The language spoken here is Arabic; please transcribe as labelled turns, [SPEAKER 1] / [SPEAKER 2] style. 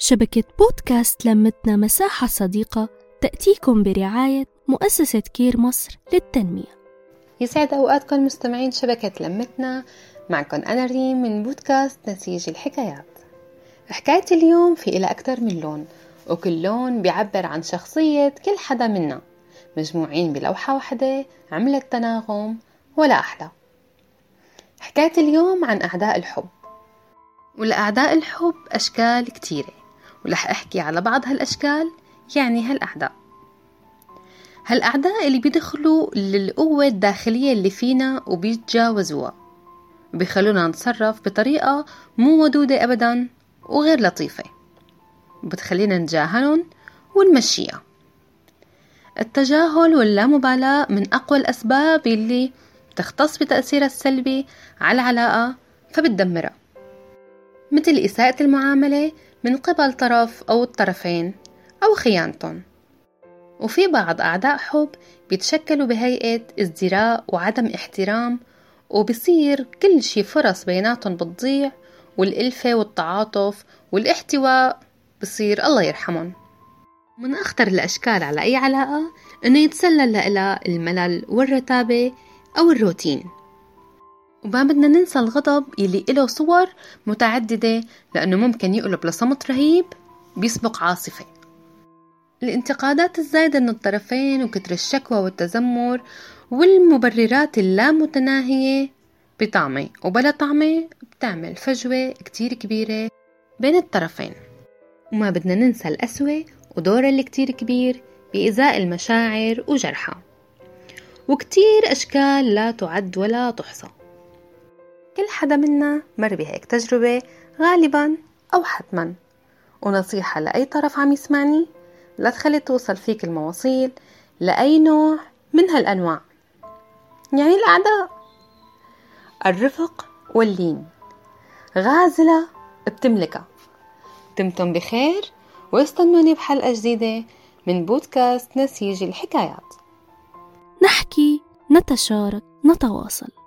[SPEAKER 1] شبكة بودكاست لمتنا مساحة صديقة تأتيكم برعاية مؤسسة كير مصر للتنمية.
[SPEAKER 2] يسعد أوقاتكم مستمعين شبكة لمتنا. معكم أنا ريم من بودكاست نسيج الحكايات. حكاية اليوم في إلى أكثر من لون وكل لون بيعبر عن شخصية كل حدا منا مجموعين بلوحة واحدة عملت تناغم ولا أحلى. حكاية اليوم عن أعداء الحب ولأعداء الحب أشكال كتيرة. ورح أحكي على بعض هالأشكال يعني هالأعداء. هالأعداء اللي بيدخلوا للقوة الداخلية اللي فينا وبيتجاوزوها. وبيخلونا نتصرف بطريقة مو ودودة أبدا وغير لطيفة. بتخلينا نتجاهلهم ونمشيها. التجاهل واللامبالاة من أقوى الأسباب اللي تختص بتأثيرها السلبي على العلاقة فبتدمرها. مثل إساءة المعاملة من قبل طرف أو الطرفين أو خيانتهم. وفي بعض أعداء حب بيتشكلوا بهيئة ازدراء وعدم احترام وبصير كل شي فرص بيناتهم بتضيع والألفة والتعاطف والاحتواء بصير الله يرحمهم. من أخطر الأشكال على أي علاقة إنه يتسلل لها الملل والرتابة أو الروتين. وما بدنا ننسى الغضب يلي إله صور متعددة لأنه ممكن يقلب لصمت رهيب بيسبق عاصفة. الانتقادات الزايدة من الطرفين وكتر الشكوى والتذمر والمبررات اللامتناهية بطعمة وبلا طعمة بتعمل فجوة كتير كبيرة بين الطرفين. وما بدنا ننسى الأسوة ودور اللي كتير كبير بإزاء المشاعر وجرحها وكتير أشكال لا تعد ولا تحصى. كل حدا منا مر بهيك تجربة غالبا أو حتما. ونصيحة لأي طرف عم يسمعني لا تخلي توصل فيك المواصيل لأي نوع من هالأنواع. يعني الأعداء. الرفق واللين. غازلة بتملكها. دمتم بخير واستنوني بحلقة جديدة من بودكاست نسيج الحكايات.
[SPEAKER 1] نحكي نتشارك نتواصل.